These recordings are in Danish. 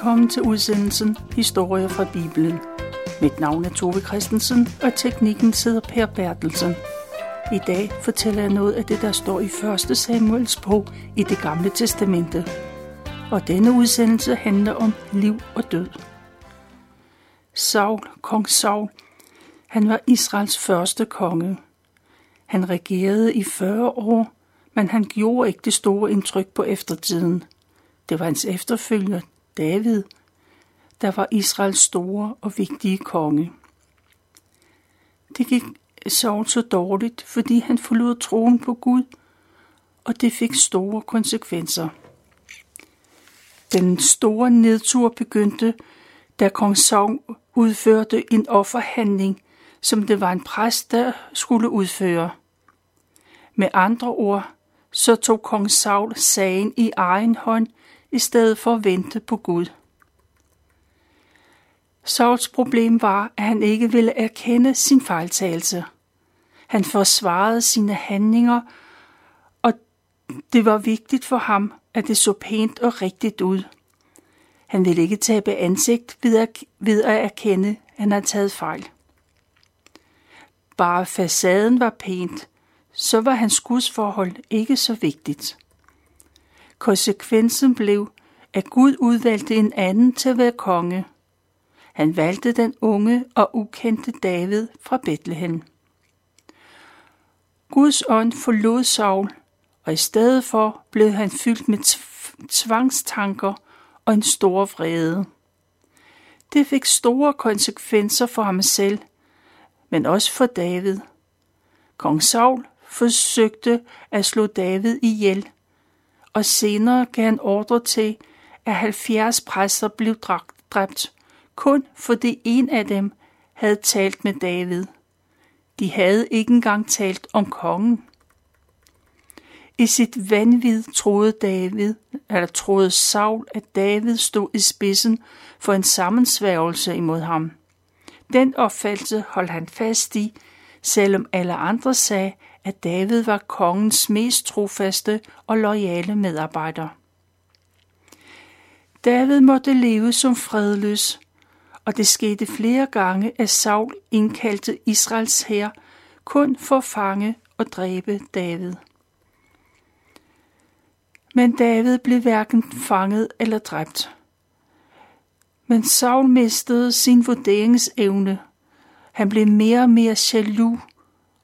Velkommen til udsendelsen Historie fra Bibelen. Mit navn er Tove Christensen, og teknikken sidder Per Bertelsen. I dag fortæller jeg noget af det, der står i 1. Samuels bog i det gamle testamente. Og denne udsendelse handler om liv og død. Saul, kong Saul, han var Israels første konge. Han regerede i 40 år, men han gjorde ikke det store indtryk på eftertiden. Det var hans efterfølger, David, der var Israels store og vigtige konge. Det gik Saul så dårligt, fordi han forlod troen på Gud, og det fik store konsekvenser. Den store nedtur begyndte, da kong Saul udførte en offerhandling, som det var en præst, der skulle udføre. Med andre ord, så tog kong Saul sagen i egen hånd, i stedet for at vente på Gud. Sauls problem var, at han ikke ville erkende sin fejltagelse. Han forsvarede sine handlinger, og det var vigtigt for ham, at det så pænt og rigtigt ud. Han ville ikke tabe ansigt ved at, ved at erkende, at han havde taget fejl. Bare facaden var pænt, så var hans gudsforhold ikke så vigtigt. Konsekvensen blev, at Gud udvalgte en anden til at være konge. Han valgte den unge og ukendte David fra Bethlehem. Guds ånd forlod Saul, og i stedet for blev han fyldt med tvangstanker og en stor vrede. Det fik store konsekvenser for ham selv, men også for David. Kong Saul forsøgte at slå David ihjel, og senere gav han ordre til, at 70 præster blev dræbt, kun fordi en af dem havde talt med David. De havde ikke engang talt om kongen. I sit vanvid troede David, eller troede Saul, at David stod i spidsen for en sammensværgelse imod ham. Den opfattelse holdt han fast i, selvom alle andre sagde, at David var kongens mest trofaste og loyale medarbejder. David måtte leve som fredløs, og det skete flere gange, at Saul indkaldte Israels hær kun for at fange og dræbe David. Men David blev hverken fanget eller dræbt. Men Saul mistede sin vurderingsevne. Han blev mere og mere jaloux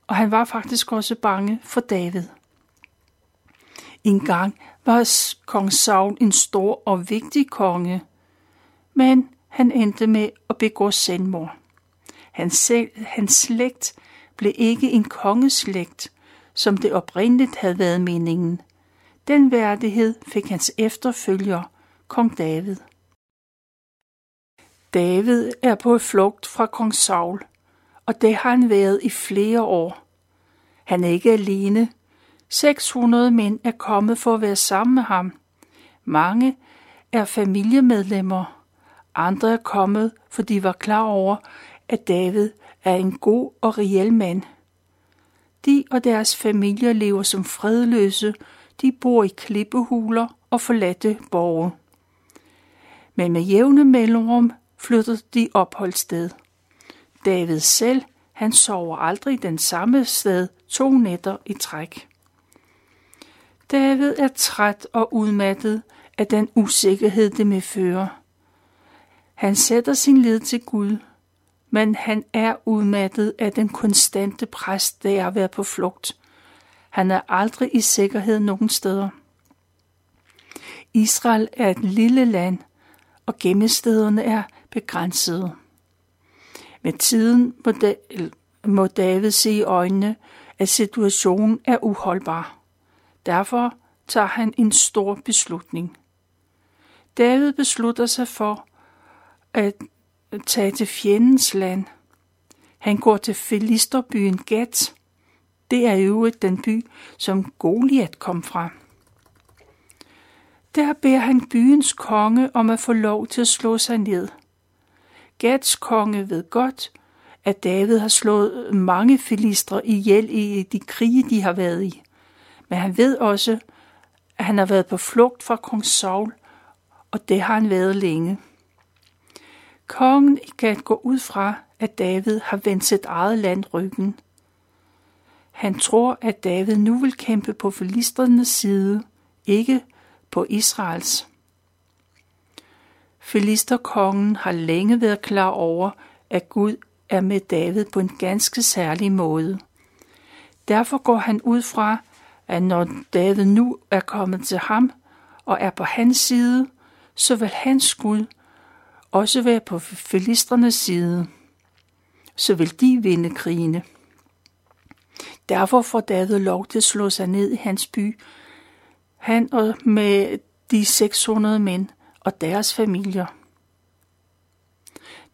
og han var faktisk også bange for David. En gang var kong Saul en stor og vigtig konge, men han endte med at begå selvmord. Hans, selv, hans slægt blev ikke en kongeslægt, som det oprindeligt havde været meningen. Den værdighed fik hans efterfølger, kong David. David er på flugt fra kong Saul – og det har han været i flere år. Han er ikke alene. 600 mænd er kommet for at være sammen med ham. Mange er familiemedlemmer. Andre er kommet, for de var klar over, at David er en god og reel mand. De og deres familier lever som fredløse. De bor i klippehuler og forladte borge. Men med jævne mellemrum flytter de opholdssted. David selv, han sover aldrig den samme sted to nætter i træk. David er træt og udmattet af den usikkerhed, det medfører. Han sætter sin lid til Gud, men han er udmattet af den konstante pres, der er at være på flugt. Han er aldrig i sikkerhed nogen steder. Israel er et lille land, og gemmestederne er begrænsede. Med tiden må, da, må David se i øjnene, at situationen er uholdbar. Derfor tager han en stor beslutning. David beslutter sig for at tage til fjendens land. Han går til filisterbyen Gat. Det er jo den by, som Goliat kom fra. Der beder han byens konge om at få lov til at slå sig ned – Gats konge ved godt, at David har slået mange filistre ihjel i de krige, de har været i. Men han ved også, at han har været på flugt fra kong Saul, og det har han været længe. Kongen kan gå ud fra, at David har vendt sit eget land ryggen. Han tror, at David nu vil kæmpe på filistrenes side, ikke på Israels. Filisterkongen har længe været klar over, at Gud er med David på en ganske særlig måde. Derfor går han ud fra, at når David nu er kommet til ham og er på hans side, så vil hans Gud også være på filisternes side. Så vil de vinde krigene. Derfor får David lov til at slå sig ned i hans by, han og med de 600 mænd og deres familier.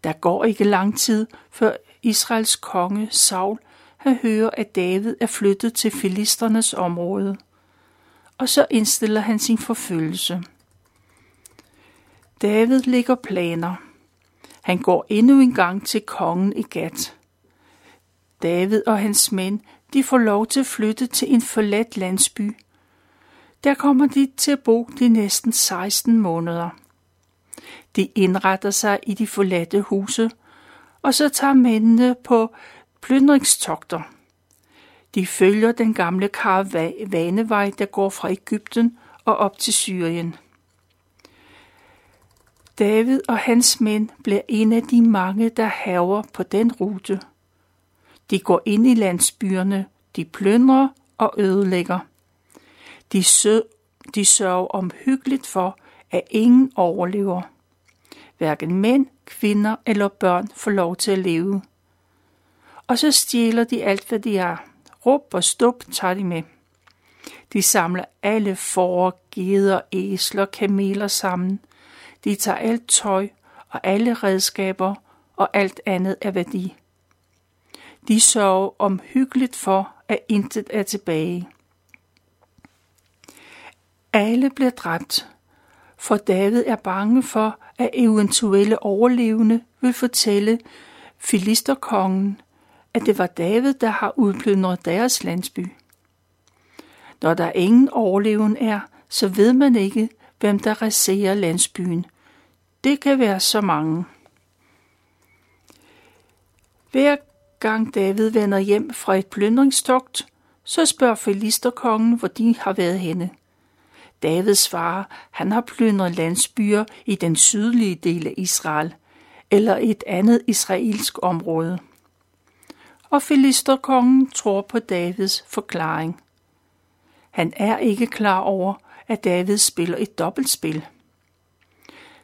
Der går ikke lang tid, før Israels konge Saul han hører, at David er flyttet til filisternes område, og så indstiller han sin forfølgelse. David lægger planer. Han går endnu en gang til kongen i Gat. David og hans mænd, de får lov til at flytte til en forladt landsby. Der kommer de til at bo de næsten 16 måneder. De indretter sig i de forladte huse, og så tager mændene på plyndringstogter. De følger den gamle karavanevej, der går fra Ægypten og op til Syrien. David og hans mænd bliver en af de mange, der haver på den rute. De går ind i landsbyerne, de plyndrer og ødelægger. De, sø, de sørger omhyggeligt for, at ingen overlever. Hverken mænd, kvinder eller børn får lov til at leve. Og så stjæler de alt, hvad de har. Råb og stup tager de med. De samler alle får, geder, æsler, kameler sammen. De tager alt tøj og alle redskaber og alt andet af værdi. De sørger omhyggeligt for, at intet er tilbage. Alle bliver dræbt, for David er bange for, at eventuelle overlevende vil fortælle filisterkongen, at det var David, der har udplyndret deres landsby. Når der ingen overlevende er, så ved man ikke, hvem der raserer landsbyen. Det kan være så mange. Hver gang David vender hjem fra et plyndringstogt, så spørger filisterkongen, hvor de har været henne. David far, han har plyndret landsbyer i den sydlige del af Israel, eller et andet israelsk område. Og filisterkongen tror på Davids forklaring. Han er ikke klar over, at David spiller et dobbeltspil.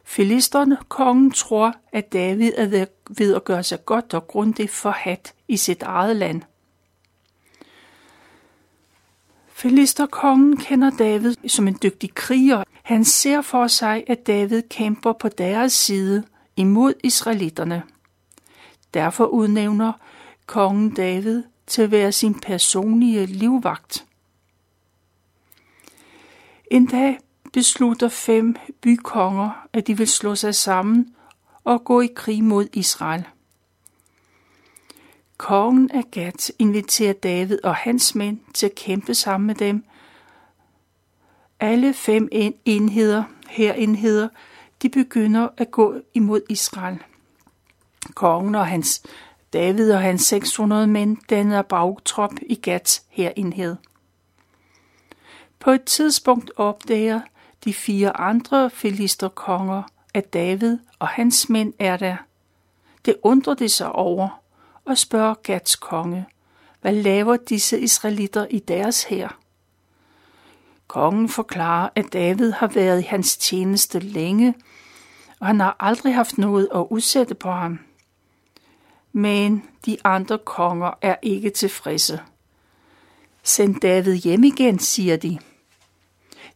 Filisterne kongen tror, at David er ved at gøre sig godt og grundigt forhat i sit eget land. Filisterkongen kender David som en dygtig kriger. Han ser for sig, at David kæmper på deres side imod israelitterne. Derfor udnævner kongen David til at være sin personlige livvagt. En dag beslutter fem bykonger, at de vil slå sig sammen og gå i krig mod Israel. Kongen af Gat inviterer David og hans mænd til at kæmpe sammen med dem. Alle fem enheder, herenheder, de begynder at gå imod Israel. Kongen og hans David og hans 600 mænd danner bagtrop i Gats herenhed. På et tidspunkt opdager de fire andre filisterkonger, at David og hans mænd er der. Det undrer de sig over og spørger Gats konge, hvad laver disse israelitter i deres hær? Kongen forklarer, at David har været i hans tjeneste længe, og han har aldrig haft noget at udsætte på ham. Men de andre konger er ikke tilfredse. Send David hjem igen, siger de.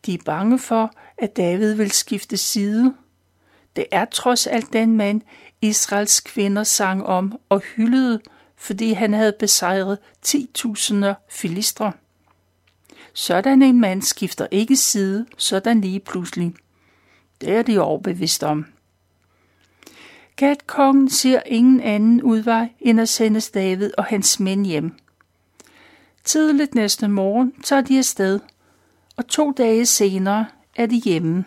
De er bange for, at David vil skifte side. Det er trods alt den mand, Israels kvinder sang om og hyldede, fordi han havde besejret 10.000 filistre. Sådan en mand skifter ikke side, sådan lige pludselig. Det er de overbevist om. Gatkongen ser ingen anden udvej end at sende David og hans mænd hjem. Tidligt næste morgen tager de afsted, og to dage senere er de hjemme.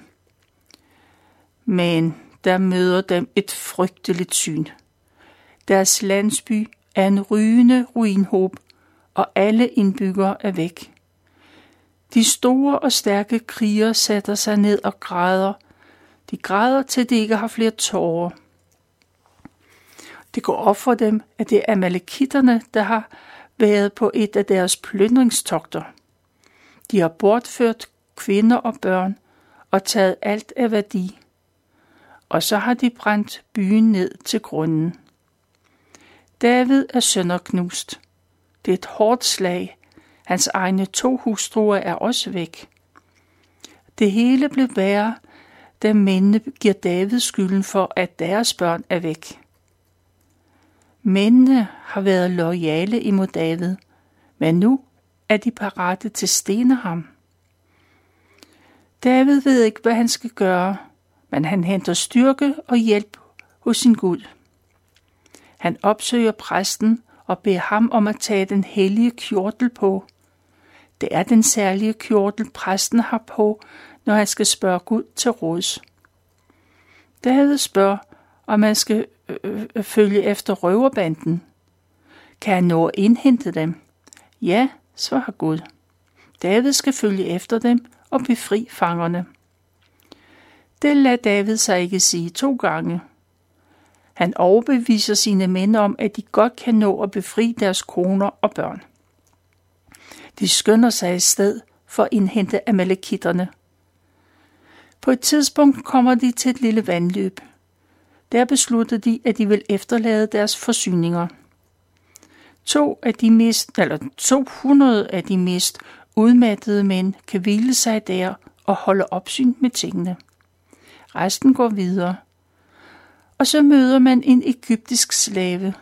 Men der møder dem et frygteligt syn. Deres landsby er en rygende ruinhob, og alle indbyggere er væk. De store og stærke krigere sætter sig ned og græder. De græder til de ikke har flere tårer. Det går op for dem, at det er amalekitterne, der har været på et af deres plyndringstogter. De har bortført kvinder og børn og taget alt af værdi. Og så har de brændt byen ned til grunden. David er sønderknust. Det er et hårdt slag. Hans egne to hustruer er også væk. Det hele blev værre, da mændene giver David skylden for, at deres børn er væk. Mændene har været loyale imod David, men nu er de parate til at stene ham. David ved ikke, hvad han skal gøre, men han henter styrke og hjælp hos sin Gud. Han opsøger præsten og beder ham om at tage den hellige kjortel på. Det er den særlige kjortel, præsten har på, når han skal spørge Gud til råds. David spørger, om man skal øh, øh, følge efter røverbanden. Kan han nå at indhente dem? Ja, svarer Gud. David skal følge efter dem og befri fangerne. Det lader David sig ikke sige to gange. Han overbeviser sine mænd om, at de godt kan nå at befri deres koner og børn. De skynder sig i sted for at indhente amalekitterne. På et tidspunkt kommer de til et lille vandløb. Der beslutter de, at de vil efterlade deres forsyninger. To af de mest, eller 200 af de mest udmattede mænd kan hvile sig der og holde opsyn med tingene. Resten går videre. Og så møder man en egyptisk slave.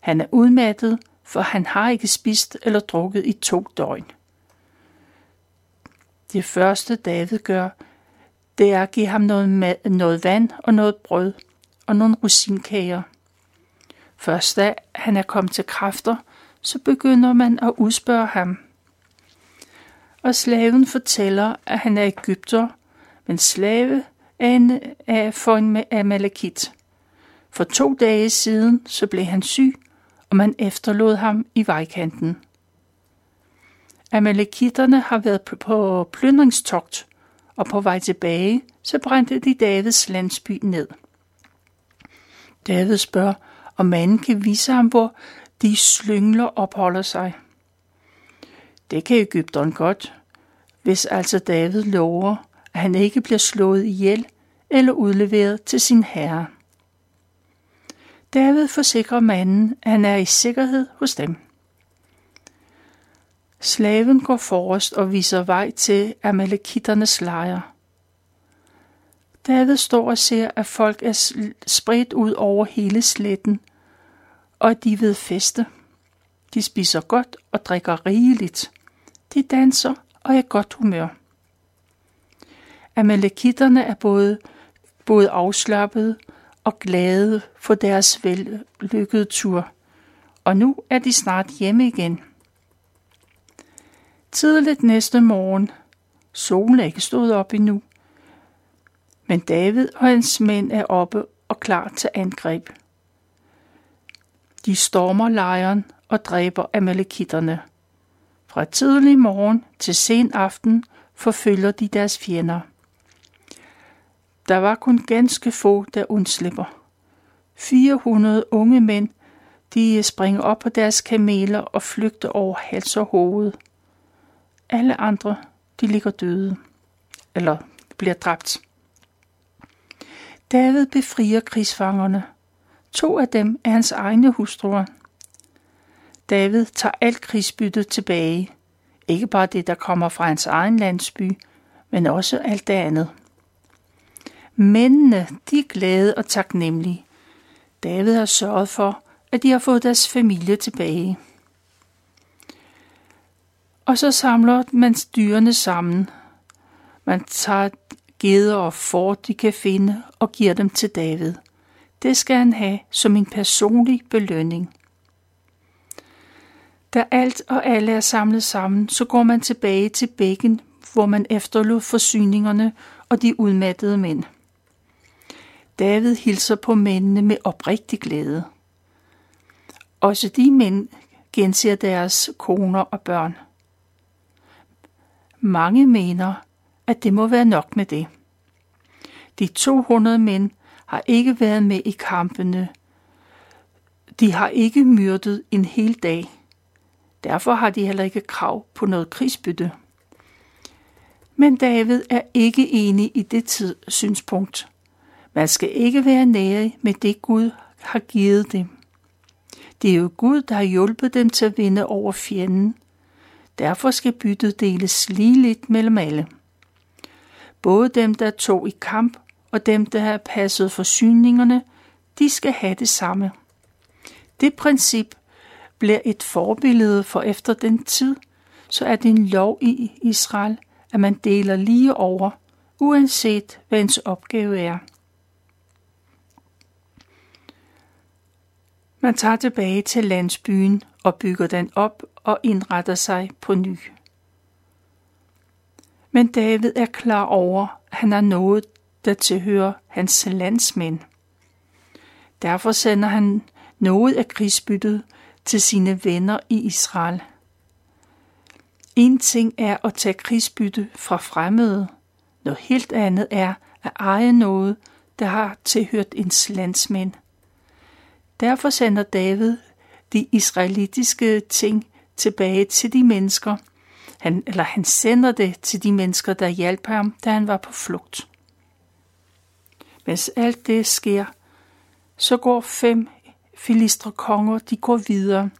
Han er udmattet, for han har ikke spist eller drukket i to døgn. Det første David gør, det er at give ham noget, mad, noget vand og noget brød og nogle rosinkager. Først da han er kommet til kræfter, så begynder man at udspørge ham. Og slaven fortæller, at han er egypter, men slave af, en, for en amalekit. For to dage siden så blev han syg, og man efterlod ham i vejkanten. Amalekitterne har været på plyndringstogt, og på vej tilbage, så brændte de Davids landsby ned. David spørger, om manden kan vise ham, hvor de slyngler opholder sig. Det kan Ægypteren godt, hvis altså David lover, at han ikke bliver slået ihjel eller udleveret til sin herre. David forsikrer manden, at han er i sikkerhed hos dem. Slaven går forrest og viser vej til Amalekitternes lejr. David står og ser, at folk er spredt ud over hele sletten, og at de ved feste. De spiser godt og drikker rigeligt. De danser og er godt humør. Amalekitterne er både, både afslappede og glade for deres vellykkede tur, og nu er de snart hjemme igen. Tidligt næste morgen. Solen er ikke stået op endnu. Men David og hans mænd er oppe og klar til angreb. De stormer lejren og dræber amalekitterne. Fra tidlig morgen til sen aften forfølger de deres fjender. Der var kun ganske få, der undslipper. 400 unge mænd, de springer op på deres kameler og flygter over hals og hoved. Alle andre, de ligger døde. Eller bliver dræbt. David befrier krigsfangerne. To af dem er hans egne hustruer. David tager alt krigsbyttet tilbage. Ikke bare det, der kommer fra hans egen landsby, men også alt det andet. Mændene, de er glade og taknemmelige. David har sørget for, at de har fået deres familie tilbage. Og så samler man dyrene sammen. Man tager geder og får, de kan finde, og giver dem til David. Det skal han have som en personlig belønning. Da alt og alle er samlet sammen, så går man tilbage til bækken, hvor man efterlod forsyningerne og de udmattede mænd. David hilser på mændene med oprigtig glæde. Også de mænd genser deres koner og børn. Mange mener, at det må være nok med det. De 200 mænd har ikke været med i kampene. De har ikke myrdet en hel dag. Derfor har de heller ikke krav på noget krigsbytte. Men David er ikke enig i det tidssynspunkt. synspunkt. Man skal ikke være nære med det Gud har givet dem. Det er jo Gud, der har hjulpet dem til at vinde over fjenden. Derfor skal byttet deles ligeligt mellem alle. Både dem, der tog i kamp, og dem, der har passet forsyningerne, de skal have det samme. Det princip bliver et forbillede for efter den tid, så er det en lov i Israel, at man deler lige over, uanset hvad ens opgave er. Man tager tilbage til landsbyen og bygger den op og indretter sig på ny. Men David er klar over, at han er noget, der tilhører hans landsmænd. Derfor sender han noget af krigsbyttet til sine venner i Israel. En ting er at tage krigsbytte fra fremmede. Noget helt andet er at eje noget, der har tilhørt ens landsmænd. Derfor sender David de israelitiske ting tilbage til de mennesker, han, eller han sender det til de mennesker, der hjalp ham, da han var på flugt. Mens alt det sker, så går fem filistre konger, de går videre.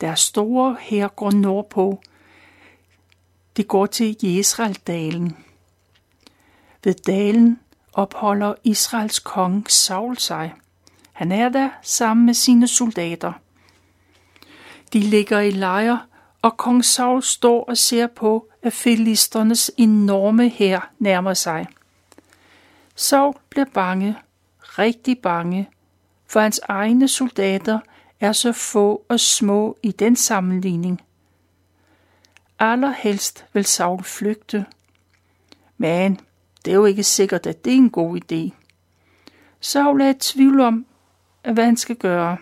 Deres store her går nordpå. De går til Jesrael-dalen. Ved dalen opholder Israels konge Saul sig. Han er der sammen med sine soldater. De ligger i lejr, og kong Saul står og ser på, at filisternes enorme hær nærmer sig. Saul bliver bange, rigtig bange, for hans egne soldater er så få og små i den sammenligning. Allerhelst vil Saul flygte. Men det er jo ikke sikkert, at det er en god idé. Saul er i tvivl om, hvad han skal gøre.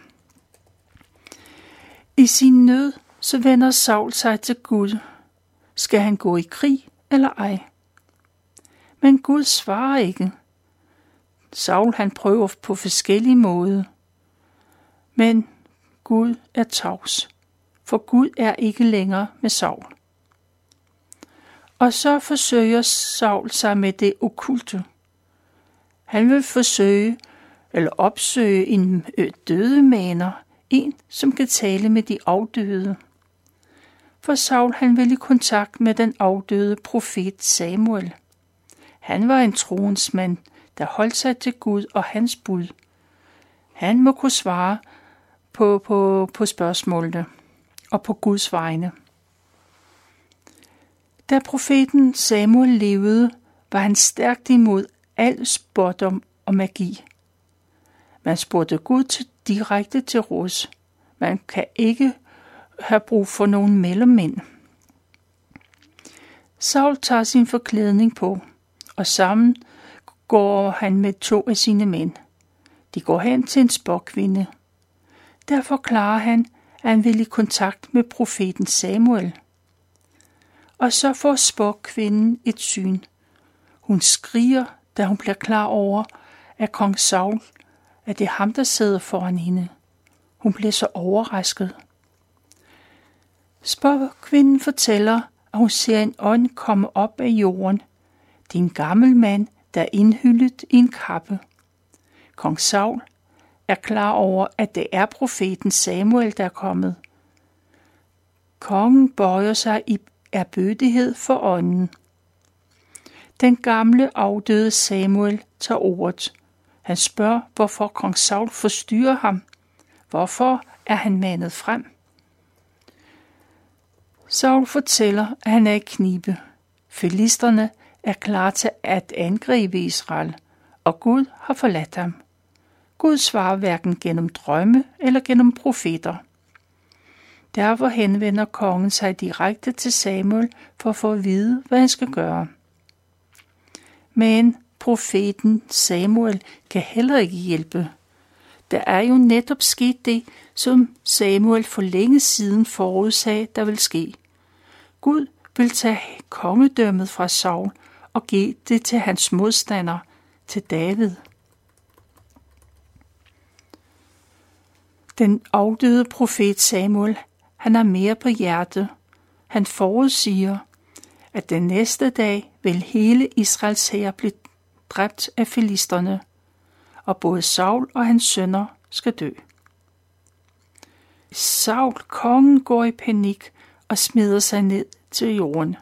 I sin nød, så vender Saul sig til Gud. Skal han gå i krig eller ej? Men Gud svarer ikke. Saul han prøver på forskellige måder. Men Gud er tavs, for Gud er ikke længere med Saul. Og så forsøger Saul sig med det okulte. Han vil forsøge eller opsøge en øh, dødemaner, en som kan tale med de afdøde. For Saul han ville i kontakt med den afdøde profet Samuel. Han var en troens mand, der holdt sig til Gud og hans bud. Han må kunne svare på, på, på spørgsmålene og på Guds vegne. Da profeten Samuel levede, var han stærkt imod al spådom og magi. Man spurgte Gud til, direkte til råds. Man kan ikke have brug for nogen mellemmænd. Saul tager sin forklædning på, og sammen går han med to af sine mænd. De går hen til en spokvinde. Der forklarer han, at han vil i kontakt med profeten Samuel. Og så får spåkvinden et syn. Hun skriger, da hun bliver klar over, at kong Saul at det er ham, der sidder foran hende. Hun bliver så overrasket. Spørgkvinden fortæller, at hun ser en ånd komme op af jorden. Det er en gammel mand, der er indhyllet i en kappe. Kong Saul er klar over, at det er profeten Samuel, der er kommet. Kongen bøjer sig i erbødighed for ånden. Den gamle afdøde Samuel tager ordet. Han spørger, hvorfor kong Saul forstyrrer ham. Hvorfor er han manet frem? Saul fortæller, at han er i knibe. Filisterne er klar til at angribe Israel, og Gud har forladt ham. Gud svarer hverken gennem drømme eller gennem profeter. Derfor henvender kongen sig direkte til Samuel for at få at vide, hvad han skal gøre. Men profeten Samuel kan heller ikke hjælpe. Der er jo netop sket det, som Samuel for længe siden forudsagde, der vil ske. Gud vil tage kongedømmet fra Saul og give det til hans modstander, til David. Den afdøde profet Samuel, han har mere på hjerte. Han forudsiger, at den næste dag vil hele Israels hær blive dræbt af filisterne, og både Saul og hans sønner skal dø. Saul, kongen, går i panik og smider sig ned til jorden.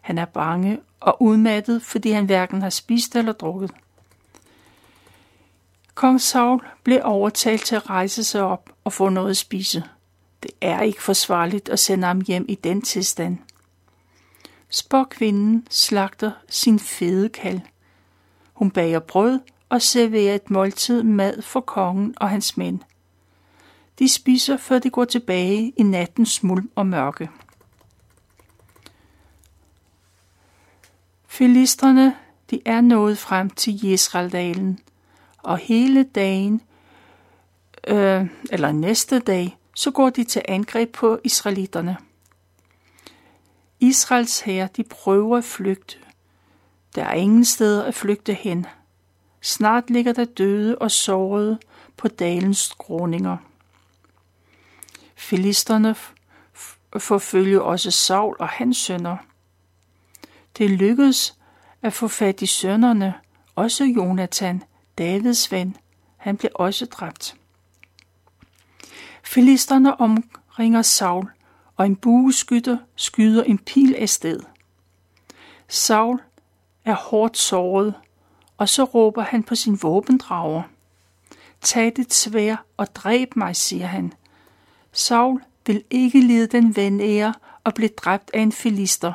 Han er bange og udmattet, fordi han hverken har spist eller drukket. Kong Saul blev overtalt til at rejse sig op og få noget at spise. Det er ikke forsvarligt at sende ham hjem i den tilstand. Spåkvinden slagter sin fede kald. Hun bager brød og serverer et måltid mad for kongen og hans mænd. De spiser, før de går tilbage i nattens mulm og mørke. Filistrene, de er nået frem til Jesraldalen, og hele dagen, øh, eller næste dag, så går de til angreb på israelitterne. Israels hær, de prøver at flygte. Der er ingen steder at flygte hen. Snart ligger der døde og sårede på dalens skråninger. Filisterne forfølger også Saul og hans sønner. Det lykkedes at få fat i sønnerne, også Jonathan, Davids ven. Han blev også dræbt. Filisterne omringer Saul, og en bueskytter skyder en pil af sted. Saul er hårdt såret, og så råber han på sin våbendrager. Tag det svær og dræb mig, siger han. Saul vil ikke lide den venære og blive dræbt af en filister.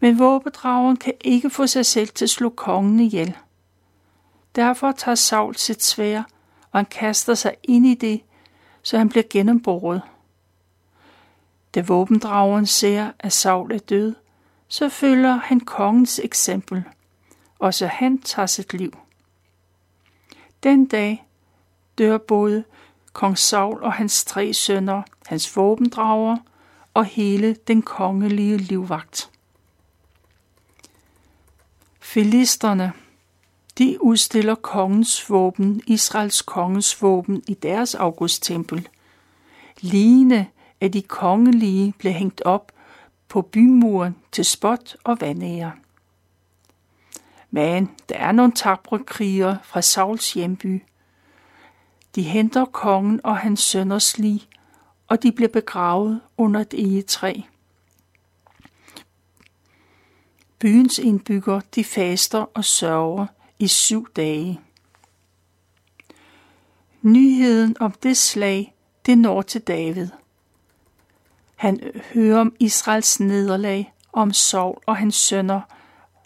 Men våbendrageren kan ikke få sig selv til at slå kongen ihjel. Derfor tager Saul sit svær, og han kaster sig ind i det, så han bliver gennemboret. Da våbendrageren ser, at Saul er død, så følger han kongens eksempel. og så han tager sit liv. Den dag dør både kong Saul og hans tre sønner, hans våbendrager og hele den kongelige livvagt. Filisterne, de udstiller kongens våben, Israels kongens våben i deres augusttempel. Ligne af de kongelige blev hængt op på bymuren til spot og vandære. Men der er nogle tabre krigere fra Sauls hjemby. De henter kongen og hans sønners lig, og de bliver begravet under et egetræ. Byens indbygger, de faster og sørger i syv dage. Nyheden om det slag, det når til David. Han hører om Israels nederlag, om Saul og hans sønner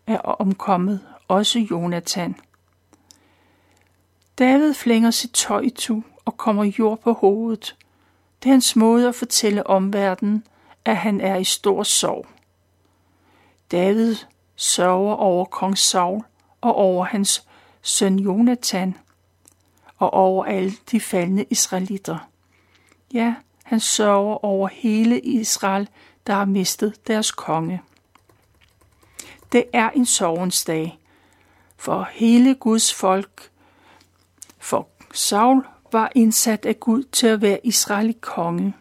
er omkommet, også Jonathan. David flænger sit tøj i tu og kommer jord på hovedet. Det er hans måde at fortælle omverdenen, at han er i stor sorg. David sørger over kong Saul og over hans søn Jonathan og over alle de faldende israelitter. Ja, han sørger over hele Israel, der har mistet deres konge. Det er en sorgens dag, for hele Guds folk, for Saul var indsat af Gud til at være Israel konge.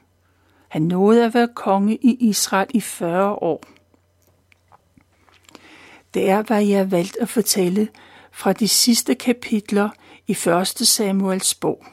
Han nåede at være konge i Israel i 40 år. Det er, hvad jeg har valgt at fortælle fra de sidste kapitler i 1. Samuels bog.